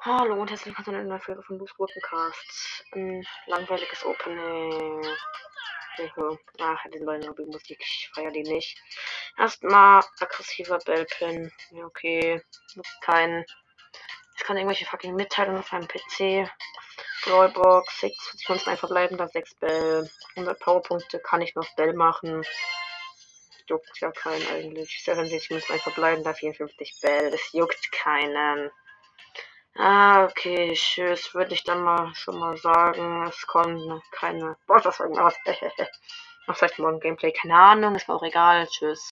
Hallo und herzlich willkommen zu einer neuen Folge von Loose Cast. Ein langweiliges Opening. Ach, den neuen Lobby-Musik, ich feiere die nicht. Erstmal aggressiver Bellpin. Ja, okay. Kein. Ich kann irgendwelche fucking Mitteilungen auf meinem PC. Brawlbox, 6 Sekunden einfach bleiben, da 6 Bell. 100 Powerpunkte kann ich noch Bell machen. Juckt ja keinen eigentlich. 76 Münzen einfach bleiben, da 54 Bell. Das juckt keinen. Ah, okay, tschüss, würde ich dann mal schon mal sagen. Es kommt keine. Boah, was war irgendwas? Noch vielleicht morgen Gameplay, keine Ahnung, ist mir auch egal. Tschüss.